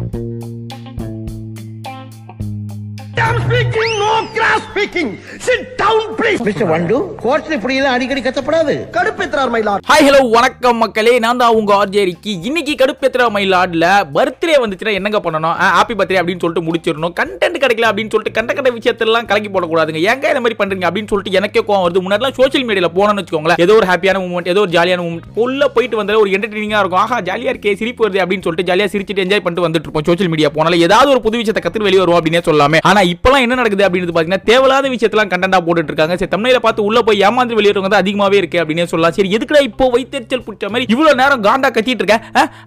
Bye. I'm speaking, no cross speaking. Sit down, please. Mister Vandu கோர்ட்ல இப்படி எல்லாம் அடிக்கடி கத்தப்படாது. கடுப்பேற்றார் மயிலாட் ஹாய் ஹலோ வணக்கம் மக்களே. நான் தான் உங்க ஆர்ஜே ரிக்கி இன்னைக்கு கடுப்பேத்திர மயிலாட்ல பர்த்டே வந்துச்சுன்னா என்னங்க பண்ணணும்? ஹாப்பி பர்த்டே அப்படின்னு சொல்லிட்டு முடிச்சிடணும். கண்டென்ட் கிடைக்கல அப்படின்னு சொல்லிட்டு கண்ட கண்ட விஷயத்தெல்லாம் கலக்கி போடக்கூடாதுங்க. ஏங்க இந்த மாதிரி பண்றீங்க அப்படின்னு சொல்லிட்டு எனக்கே கோவம் வருது. முன்னாடிலாம் சோஷியல் மீடியால போனோம்னு வச்சுக்கோங்களேன். ஏதோ ஒரு ஹாப்பியான மூமெண்ட் ஏதோ ஒரு ஜாலியான மூமெண்ட் உள்ள போயிட்டு வந்தாலே ஒரு என்டர்டெய்னிங்கா இருக்கும். ஆஹா ஜாலியா இருக்கே சிரிப்பு வருது அப்படின்னு சொல்லிட்டு ஜாலியா சிரிச்சிட்டு என்ஜாய் பண்ணிட்டு வந்துட்டு இருப்போம் சோஷியல் மீடியா போனால. ஏதாவது ஒரு புது விஷயத்தை கத்துட்டு வெளியே வரும் அப்படின்னே சொல்லலாமே ஆனா இப்போலாம் என்ன நடக்குது அப்படின்னு பாத்தீங்கன்னா தேவையில்லாத விஷயத்தெல்லாம் கண்டென்ட்டா போட்டுட்டு இருக்காங்க சரி தமிழில் பார்த்து உள்ள போய் ஏமாந்து வெளியேறவங்க தான் அதிகமாவே இருக்கு அப்படின்னு சொல்லலாம். சரி எதுக்குடா இப்போ வைத்தறிச்சல் பிடிச்ச மாதிரி இவ்வளோ நேரம் காண்டா கத்திட்டு இருக்க?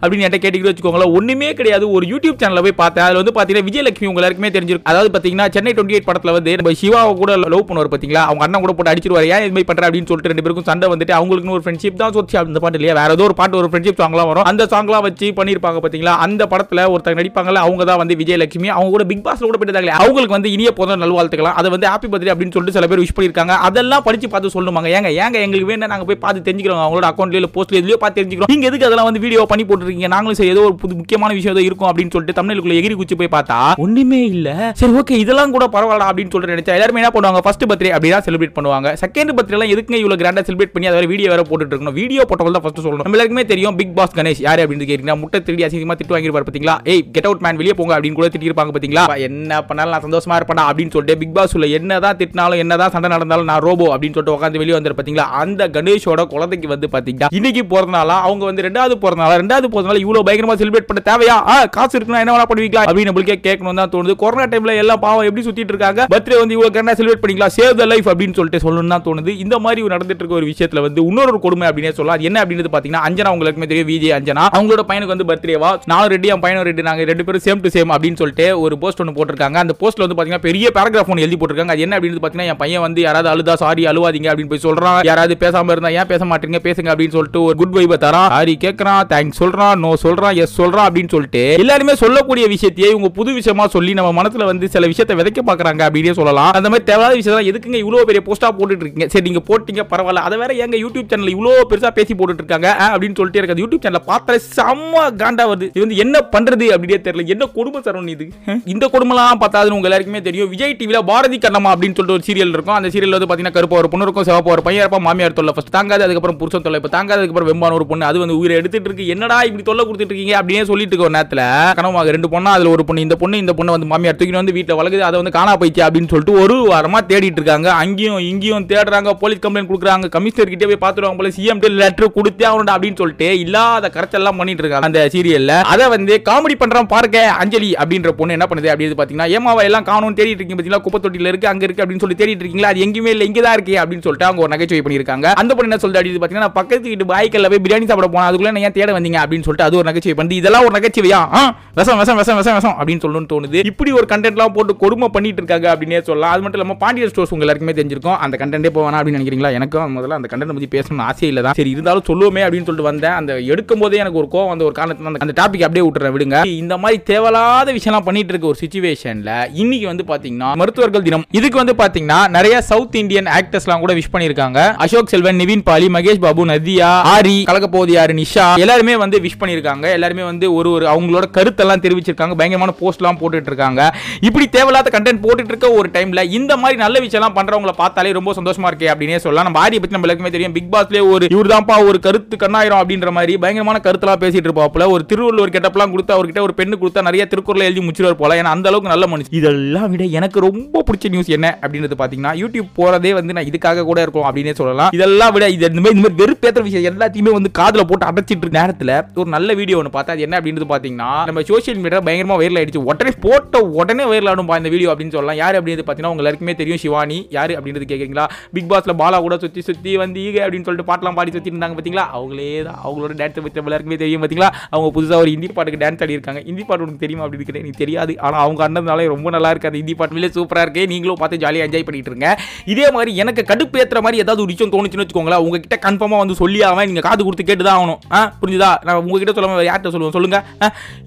அப்படின்னு என்கிட்ட கேட்டுக்கிட்டு வச்சுக்கோங்களேன். ஒண்ணுமே கிடையாது. ஒரு யூடியூப் சேனலில் போய் பார்த்தேன். அதில் வந்து பார்த்தீங்கன்னா விஜயலட்சுமி உங்க எல்லாருக்குமே தெரிஞ்சிருக்கும். அதாவது பாத்தீங்கன்னா சென்னை டுவெண்ட்டி எயிட் படத்துல வந்து நம்ம சிவாவை கூட லவ் பண்ணுவார் பார்த்தீங்களா அவங்க அண்ணன் கூட போட்டு அடிச்சிருவாரு. ஏன் இது மாதிரி பண்ற அப்படின்னு சொல்லிட்டு ரெண்டு பேருக்கும் சண்டை வந்துட்டு அவங்களுக்குன்னு ஒரு ஃப்ரெண்ட்ஷிப் தான் சொச்சு அந்த பாட்டு இல்லையா? வேற ஏதோ ஒரு பாட்டு ஒரு ஃப்ரெண்ட்ஷிப் சாங்லாம் வரும். அந்த சாங்லாம் வச்சு பண்ணியிருப்பாங்க பாத்தீங்களா? அந்த படத்துல ஒருத்தங்க நடிப்பாங்கல்ல அவங்க தான் வந்து விஜயலட்சுமி. அவங்க கூட பிக் பாஸ்ல கூட போயிட்டு அவங்களுக்கு வந்து இனிய போதும் நல்வாழ்த்துக்கலாம் அதை வந்து ஹாப்பி பர்த்டே அப்படின்னு சொல்லிட்டு சில பேர் விஷ் பண்ணிருக்காங்க அதெல்லாம் படிச்சு பார்த்து சொல்லுவாங்க ஏங்க ஏங்க எங்களுக்கு வேணும் நாங்க போய் பார்த்து தெரிஞ்சுக்கிறோம் அவங்களோட அக்கௌண்ட்ல போஸ்ட்ல எதுலயோ பார்த்து தெரிஞ்சுக்கிறோம். நீங்க எதுக்கு அதெல்லாம் வந்து வீடியோ பண்ணி போட்டுருக்கீங்க? நாங்களும் சரி ஏதோ ஒரு புது முக்கியமான விஷயம் ஏதோ இருக்கும் அப்படின்னு சொல்லிட்டு தமிழுக்குள்ள எகிரி குச்சி போய் பார்த்தா ஒண்ணுமே இல்ல. சரி ஓகே இதெல்லாம் கூட பரவாயில்ல அப்படின்னு சொல்லிட்டு நினைச்சா எல்லாருமே என்ன பண்ணுவாங்க? ஃபர்ஸ்ட் பர்த்டே அப்படி செலிப்ரேட் பண்ணுவாங்க. செகண்ட் பர்த்டே எல்லாம் எதுக்குங்க இவ்வளவு கிராண்டா செலிப்ரேட் பண்ணி அதை வீடியோ வேற போட்டுட்டு இருக்கணும்? வீடியோ போட்டவங்க தான் ஃபர்ஸ்ட் சொல்லணும். நம்ம எல்லாருக்குமே தெரியும் பிக் பாஸ் கணேஷ் யாரு அப்படின்னு கேட்டீங்கன்னா முட்டை திருடி அசிங்கமா திட்டு வாங்கிருப்பாரு பாத்தீங்களா? ஏய் கெட் அவுட் மேன் வெளியே போங்க அப்படின்னு கூட திட்டிருப்பாங்க பாத்தீங்களா? என்ன பண்ணாலும் நான் சந்தோஷமா இருப்பேன் அப்படின்னு சொல்லிட்டு பிக் பாஸ் உள்ள என்னதான் திட்டினாலும் என்னதான் சண்டை நடந்தாலும் நான் ரோபோ அப்படின்னு சொல்லிட்டு உட்காந்து வெளியே வந்து பாத்தீங்களா? அந்த கணேஷோட குழந்தைக்கு வந்து பாத்தீங்கன்னா இன்னைக்கு பிறந்தனால அவங்க வந்து ரெண்டாவது பிறந்தனால ரெண்டாவது பிறந்தனால இவ்வளவு பயங்கரமா செலிப்ரேட் பண்ண தேவையா? காசு இருக்குன்னா என்ன வேணா பண்ணுவீங்களா? அப்படின்னு நம்மளுக்கே கேட்கணும் தான் தோணுது. கொரோனா டைம்ல எல்லாம் பாவம் எப்படி சுத்திட்டு இருக்காங்க? பர்த்டே வந்து இவ்வளவு கரெக்டா செலிப்ரேட் பண்ணிக்கலாம் சேவ் த லைஃப் அப்படின்னு சொல்லிட்டு சொல்லணும்னு தான் தோணுது. இந்த மாதிரி ஒரு நடந்துட்டு இருக்க ஒரு விஷயத்துல வந்து இன்னொரு கொடுமை அப்படின்னே சொல்லலாம். என்ன அப்படின்னு பாத்தீங்கன்னா அஞ்சனா உங்களுக்குமே தெரியும் விஜய் அஞ்சனா. அவங்களோட பையனுக்கு வந்து பர்த்டேவா நானும் ரெட்டி என் பையனும் ரெட்டி நாங்க ரெண்டு பேரும் சேம் டு சேம் அப்படின்னு சொல்லிட்டு ஒரு போஸ்ட் ஒன்று போட்டிருக்காங்க. அந்த போஸ்ட்ல வந்து பாத்தீங்கன்னா பெரிய பேராகிராஃப் ஒன்று எழுதி போட்டிருக்காங்க. அது என்ன அப்படின்னு பாத்தீங்கன்னா என் பையன் வந்து யாராவது அழுதா சாரி அழுவாதீங்க அப்படின்னு போய் சொல்றான். யாராவது பேசாம இருந்தா ஏன் பேச மாட்டீங்க? பேசுங்க அப்படின்னு சொல்லிட்டு ஒரு குட் வைபை தரான். சாரி கேட்கறான் தேங்க்ஸ் சொல்றான். நோ சொல்றான். எஸ் சொல்றான் அப்படின்னு சொல்லிட்டு எல்லாருமே சொல்லக்கூடிய விஷயத்தையே இவங்க புது விஷயமா சொல்லி நம்ம மனசுல வந்து சில விஷயத்தை விதைக்க பாக்குறாங்க அப்படின்னே சொல்லலாம். அந்த மாதிரி தேவையான விஷயம் எதுக்குங்க இவ்வளவு பெரிய போஸ்டா போட்டுட்டு இருக்கீங்க சரி நீங்க போட்டீங்க பரவாயில்ல. அதை வேற எங்க யூடியூப் சேனல் இவ்வளவு பெருசா பேசி போட்டுட்டு இருக்காங்க அப்படின்னு சொல்லிட்டு எனக்கு யூடியூப் சேனல் பார்த்தா செம்ம காண்டா வருது. இது வந்து என்ன பண்றது அப்படின்னே தெரியல. என்ன கொடுமை சரவணி இது? இந்த கொடுமைலாம் பார்த்தாதுன்னு உங்க எல்லாருக்குமே தெரியும். விஜய் டிவியில் பாரதி கண்ணம்மா அப்படின்னு சொல்லிட்டு ஒரு சீரியல் இருக்கும். அந்த சீரியல் வந்து பார்த்தீங்கன்னா கருப்பா ஒரு பொண்ணு இருக்கும் சிவப்பா ஒரு பையன் இருப்பான் மாமியார் தொல்லை ஃபஸ்ட் தாங்காது அதுக்கப்புறம் புருஷன் தொல்லை இப்போ தாங்காது அதுக்கப்புறம் வெம்பான ஒரு பொண்ணு. அது வந்து உயிரை எடுத்துட்டு இருக்கு. என்னடா இப்படி தொல்லை கொடுத்துட்டு இருக்கீங்க அப்படியே சொல்லிட்டு இருக்க ஒரு நேரத்துல கனவாக ரெண்டு பொண்ணு அதில் ஒரு பொண்ணு இந்த பொண்ணு இந்த பொண்ணு வந்து மாமியார் தூக்கி வந்து வீட்டில் வளர்க்குது அதை வந்து காணா போயிடுச்சு அப்படின்னு சொல்லிட்டு ஒரு வாரமா தேடிட்டு இருக்காங்க. அங்கேயும் இங்கேயும் தேடுறாங்க போலீஸ் கம்ப்ளைண்ட் கொடுக்குறாங்க. கமிஷனர் கிட்டே போய் பார்த்துருவாங்க போல சிஎம் லெட்டர் கொடுத்தே அவனோட அப்படின்னு சொல்லிட்டு இல்லாத கரைச்செல்லாம் பண்ணிட்டு இருக்காங்க அந்த சீரியல்ல அதை வந்து காமெடி பண்றான் பாருங்க அஞ்சலி அப்படின்ற பொண்ணு என்ன பண்ணுது அப்படின்னு பார்த்தீங்கன்னா ஏமாவை எல்லாம் காணும் தேடிட்டு இருக்கீங்க பாத்தீங்களா? குப்பை தொட்டில இருக்கு அங்க இருக்கு அப்படின்னு சொல்லி தேடிட்டு இருக்கீங்களா அது எங்கேயுமே இல்லை இங்கே தான் இருக்கு அப்படின்னு சொல்லிட்டு அவங்க ஒரு நகைச்சுவை பண்ணியிருக்காங்க. அந்த பொண்ணு என்ன சொல்லுது அப்படின்னு பாத்தீங்கன்னா பக்கத்து வீட்டு பாய்க்கல்ல போய் பிரியாணி சாப்பிட போனா அதுக்குள்ள நான் ஏன் தேட வந்தீங்க அப்படின்னு சொல்லிட்டு அது ஒரு நகைச்சுவை பண்ணி இதெல்லாம் ஒரு நகைச்சுவையா? விஷம் விஷம் விஷம் விஷம் விஷம் அப்படின்னு சொல்லணும்னு தோணுது. இப்படி ஒரு கண்டென்ட்லாம் போட்டு கொடுமை பண்ணிட்டு இருக்காங்க அப்படின்னே சொல்லலாம். அது மட்டும் இல்லாம பாண்டியர் ஸ்டோர்ஸ் உங்க எல்லாருக்குமே தெரிஞ்சிருக்கும். அந்த கண்டென்ட்டே போவானா அப்படின்னு நினைக்கிறீங்களா? எனக்கும் முதல்ல அந்த கண்டென்ட் பத்தி பேசணும்னு ஆசை இல்லை தான். சரி இருந்தாலும் சொல்லுவோமே அப்படின்னு சொல்லிட்டு வந்தேன். அந்த எடுக்கும் போதே எனக்கு ஒரு கோவம் அந்த ஒரு காரணத்துல அந்த- அந்த டாபிக் அப்படியே விட்டுறேன் விடுங்க. இந்த மாதிரி தேவையில்லாத விஷயம்லாம் பண்ணிட்டு இருக்க ஒரு சுச்சுவேஷன்ல இன்னைக்கு வந்து பாத்தீங்கன்னா மருத்துவர்கள் தினம். இதுக்கு வந்து பாத்தீங்கன்னா நிறைய சவுத் இந்தியன் ஆக்டர்ஸ்லாம் கூட விஷ் பண்ணிருக்காங்க அசோக் செல்வன் நிவின் பாலி மகேஷ் பாபு நதியா ஆரி கலக்கப்போதியார் நிஷா எல்லாருமே வந்து விஷ் பண்ணிருக்காங்க எல்லாருமே வந்து ஒரு ஒரு அவங்களோட கருத்தெல்லாம் தெரிவிச்சிருக்காங்க. பயங்கரமான போஸ்ட்லாம் போட்டுட்டு இருக்காங்க இப்படி தேவையில்லாத கண்டென்ட் போட்டுட்டு இருக்க ஒரு டைம்ல இந்த மாதிரி நல்ல விஷயம்லாம் பண்றவங்கள பார்த்தாலே ரொம்ப சந்தோஷமா இருக்கே அப்படின்னே சொல்லலாம். நம்ம ஆரிய பத்தி நம்ம எல்லாருக்குமே தெரியும். பிக் பாஸ்லேயே ஒரு இவர் தான்ப்பா ஒரு கருத்து கண்ணாயிரம் அப்படின்ற மாதிரி பயங்கரமான கருத்தெல்லாம் பேசிட்டு இருப்பாப்புல. ஒரு திருவள்ளுவர் கெட்டப்லாம் கொடுத்து அவர்கிட்ட ஒரு பெண்ணு கொடுத்தா நிறைய திருக்குறளை எழுதி முடிச்சிருவார் போல. ஏன்னா அந்த அளவுக்கு நல்ல மனுஷன். இதெல்லாம் விட எனக்கு ரொம்ப பிடிச்ச நியூஸ் என்ன அப்படின்றது பாத்தீங்கன்னா யூடியூப் போறதே வந்து நான் இதுக்காக கூட இருக்கும் அப்படின்னே சொல்லலாம். இதெல்லாம் விட இது இந்த மாதிரி இந்த மாதிரி வெறுப்பேற்ற விஷயம் எல்லாத்தையுமே வந்து காதுல போட்டு அடைச்சிட்டு இருக்க நேரத்துல ஒரு நல்ல வீடியோ ஒன்று பார்த்தா அது என்ன அப்படின்றது பாத்தீங்கன்னா நம்ம சோஷியல் மீடியா பயங்கரமா வைரல் ஆயிடுச்சு. உடனே போட்ட உடனே வைரல் ஆடும்பா இந்த வீடியோ அப்படின்னு சொல்லலாம். யார் அப்படின்றது பாத்தீங்கன்னா உங்க எல்லாருக்குமே தெரியும் சிவானி யாரு அப்படின்றது கேக்குறீங்களா? பிக் பாஸ்ல பாலா கூட சுத்தி சுத்தி வந்து ஈக அப்படின்னு சொல்லிட்டு பாட்டெல்லாம் பாடி சுத்தி இருந்தாங்க பாத்தீங்களா? அவங்களே தான் அவங்களோட டான்ஸ் பத்தி எல்லாருக்குமே தெரியும் பாத்தீங்களா? அவங்க புதுசா ஒரு ஹிந்தி பாட்டுக்கு டான்ஸ் ஆடி இருக்காங்க ஹிந்தி பாட்டு உனக்கு தெரியுமா அப்படின்னு கேட்டேன் எனக்கு தெரியாது. ஆனா அவங்க அண்ணனாலே ரொம்ப நல்லா இருக்கு இருக்காது. அந்த ஹிந்தி பாட்டுல இருக்கு. நீங்களும் பார்த்து ஜாலியாக என்ஜாய் பண்ணிட்டு இருங்க இதே மாதிரி எனக்கு கடுப்பு ஏற்ற மாதிரி ஏதாவது ஒரு விஷயம் தோணுச்சுன்னு வச்சுக்கோங்களேன் உங்ககிட்ட கன்ஃபார்மா வந்து சொல்லி ஆவேன் நீங்க காது கொடுத்து கேட்டு தான் ஆகணும். ஆ புரிஞ்சுதா? நான் உங்ககிட்ட சொல்லாம யார்கிட்ட சொல்லுவேன்? சொல்லுங்க.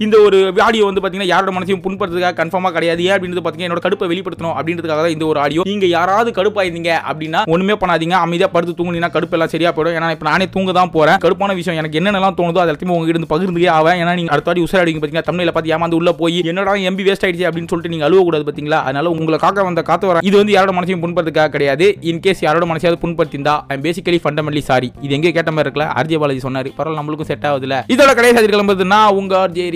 இந்த ஒரு ஆடியோ வந்து பார்த்தீங்கன்னா யாரோட மனசையும் புண்படுறதுக்காக கன்ஃபார்மா கிடையாது. ஏன் அப்படின்றது பார்த்தீங்கன்னா என்னோட கடுப்பை வெளிப்படுத்தணும் அப்படின்றதுக்காக தான் இந்த ஒரு ஆடியோ நீங்க யாராவது கடுப்பாயிருந்தீங்க அப்படின்னா ஒன்றுமே பண்ணாதீங்க. அமைதியாக படுத்து தூங்குனீங்கன்னா கடுப்பு எல்லாம் சரியா போயிடும். ஏன்னா இப்போ நானே தூங்க தான் போறேன். கடுப்பான விஷயம். எனக்கு என்னென்னலாம் தோணுதோ அதை எல்லாத்தையும் உங்ககிட்ட இருந்து பகிர்ந்துக்கே ஆவேன். ஏன்னா நீங்கள் அடுத்த வாட்டி உசாரிங்க பாத்தீங்கன்னா தமிழில் பார்த்து ஏமாந்து உள்ள போய் என்னடா எம்பி வேஸ்ட் ஆயிடுச்சு அப்படின்னு சொல்லிட்டு நீங்க அழுவக்கூடாது. கூடாது பாத்தீங்களா? அதனால உங்களை காக்க வந்த காத்து வர இது வந்து யாரோட மனசையும் புண்படுறதுக்காக கிடையாது. இன் கேஸ் யாரோட மனசையாவது புண்படுத்திருந்தா ஐம் பேசிக்கலி ஃபண்டமெண்டலி சாரி இது எங்கே கேட்ட மாதிரி இருக்கல? ஆர்ஜே பாலாஜி சொன்னார். பரவாயில்ல நம்மளுக்கும் செட் ஆகுதுல இதோட கடைசி கிளம்புறது கிளம்புதுன்னா உங்க ஆர்ஜே